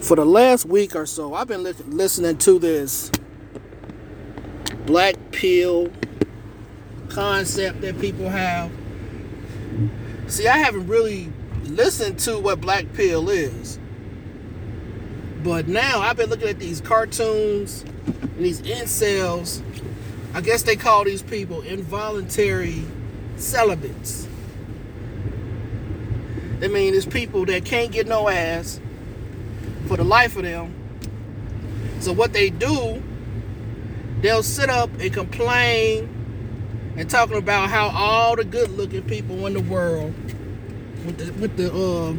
For the last week or so, I've been li- listening to this black pill concept that people have. See, I haven't really listened to what black pill is. But now I've been looking at these cartoons and these incels. I guess they call these people involuntary celibates. I mean, it's people that can't get no ass for the life of them. So what they do, they'll sit up and complain and talking about how all the good-looking people in the world with the with the uh,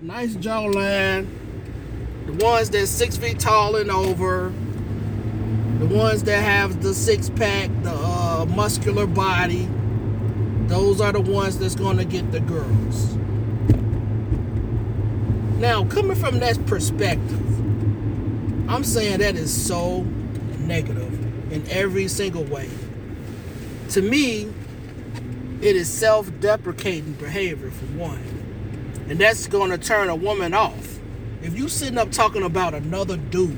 nice jawline, the ones that's six feet tall and over, the ones that have the six pack, the uh, muscular body, those are the ones that's going to get the girls. Now, coming from that perspective, I'm saying that is so negative in every single way. To me, it is self deprecating behavior, for one. And that's going to turn a woman off. If you sitting up talking about another dude,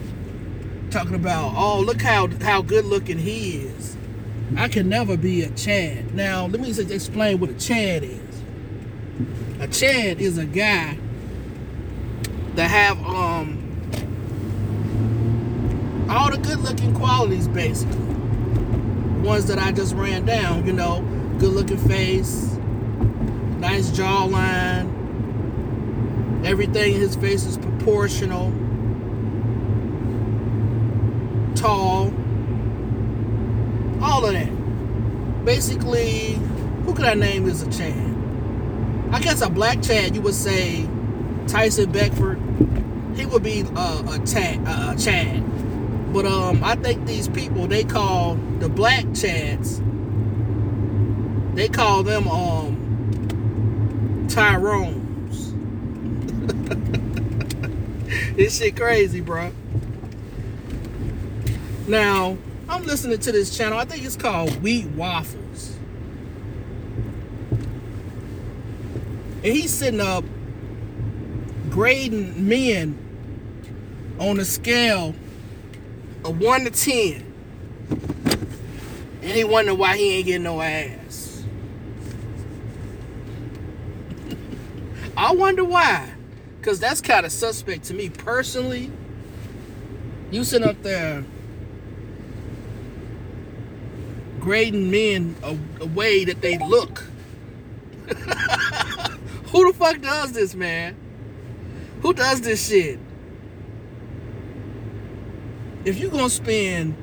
talking about, oh, look how, how good looking he is, I can never be a Chad. Now, let me explain what a Chad is. A Chad is a guy that have um all the good looking qualities basically. Ones that I just ran down, you know, good looking face, nice jawline, everything in his face is proportional, tall, all of that. Basically, who could I name as a Chad? I guess a black Chad, you would say Tyson Beckford. He would be uh, a, uh, Chad. But um, I think these people they call the black Chads. They call them um Tyrones. this shit crazy, bro. Now I'm listening to this channel. I think it's called Wheat Waffles, and he's sitting up grading men on a scale of 1 to 10. And he wonder why he ain't getting no ass. I wonder why. Because that's kind of suspect to me personally. You sitting up there grading men a, a way that they look. Who the fuck does this, man? Who does this shit? If you're gonna spend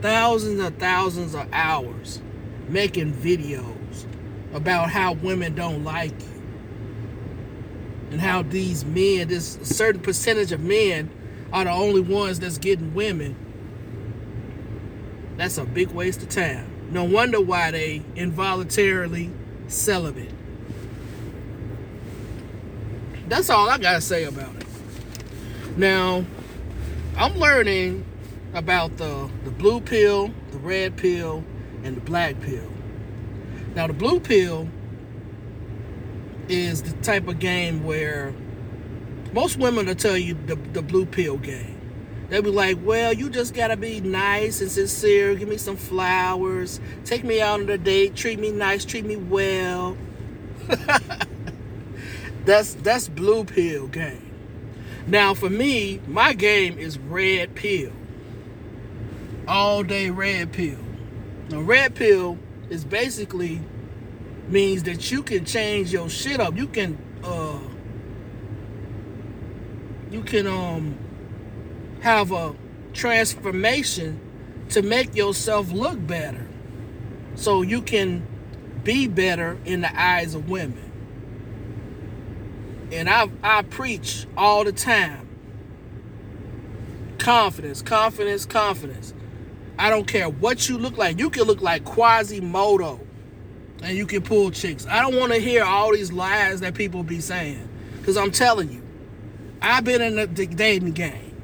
thousands and thousands of hours making videos about how women don't like you and how these men, this certain percentage of men, are the only ones that's getting women, that's a big waste of time. No wonder why they involuntarily celibate. That's all I gotta say about it. Now, I'm learning about the, the blue pill, the red pill, and the black pill. Now, the blue pill is the type of game where most women will tell you the, the blue pill game. They'll be like, well, you just gotta be nice and sincere, give me some flowers, take me out on a date, treat me nice, treat me well. that's that's blue pill game. Now for me, my game is red pill. All day red pill. Now red pill is basically means that you can change your shit up. You can uh you can um have a transformation to make yourself look better. So you can be better in the eyes of women. And I I preach all the time. Confidence, confidence, confidence. I don't care what you look like. You can look like Quasimodo and you can pull chicks. I don't want to hear all these lies that people be saying. Because I'm telling you, I've been in the dating game.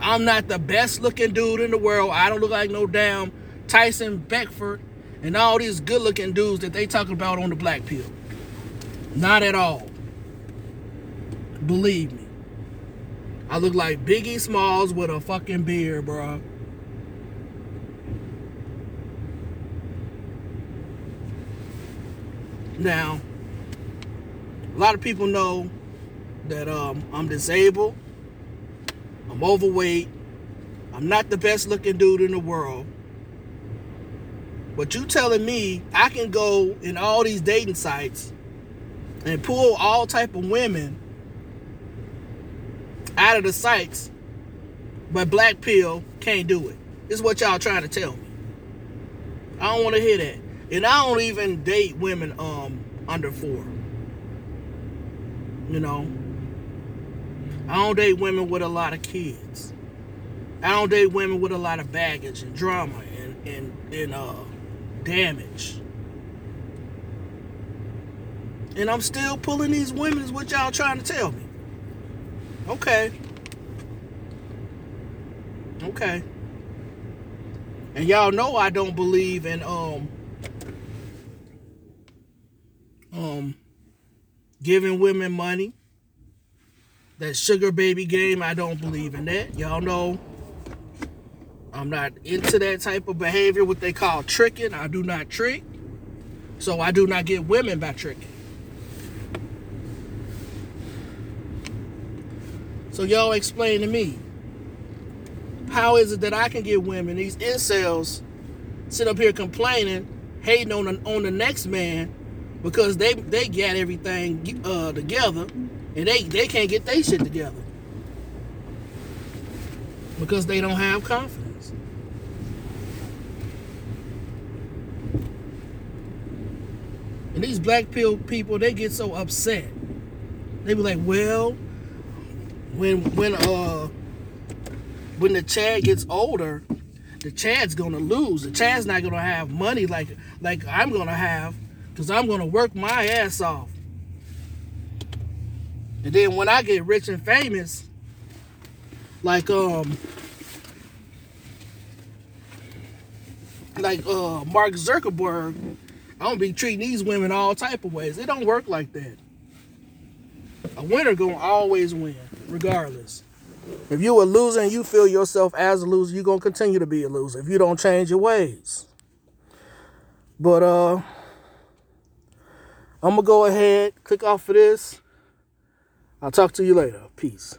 I'm not the best looking dude in the world. I don't look like no damn Tyson Beckford and all these good looking dudes that they talking about on the black pill. Not at all. Believe me. I look like Biggie Smalls with a fucking beard, bro. Now, a lot of people know that um, I'm disabled. I'm overweight. I'm not the best looking dude in the world. But you telling me I can go in all these dating sites and pull all type of women out of the sites, but Black Pill can't do it. This is what y'all trying to tell me. I don't want to hear that. And I don't even date women um under four. You know. I don't date women with a lot of kids. I don't date women with a lot of baggage and drama and and, and uh damage. And I'm still pulling these women is what y'all trying to tell me. Okay. Okay. And y'all know I don't believe in um um giving women money. That sugar baby game, I don't believe in that. Y'all know I'm not into that type of behavior, what they call tricking. I do not trick. So I do not get women by tricking. So y'all explain to me, how is it that I can get women, these incels, sit up here complaining, hating on the, on the next man because they they got everything uh, together and they, they can't get their shit together because they don't have confidence. And these black pill people, they get so upset. They be like, well, when when uh when the Chad gets older, the Chad's gonna lose. The Chad's not gonna have money like like I'm gonna have, because I'm gonna work my ass off. And then when I get rich and famous, like um like uh Mark Zuckerberg, I'm gonna be treating these women all type of ways. It don't work like that. A winner gonna always win, regardless. If you a loser and you feel yourself as a loser, you're gonna continue to be a loser if you don't change your ways. But uh I'm gonna go ahead, click off for this. I'll talk to you later. Peace.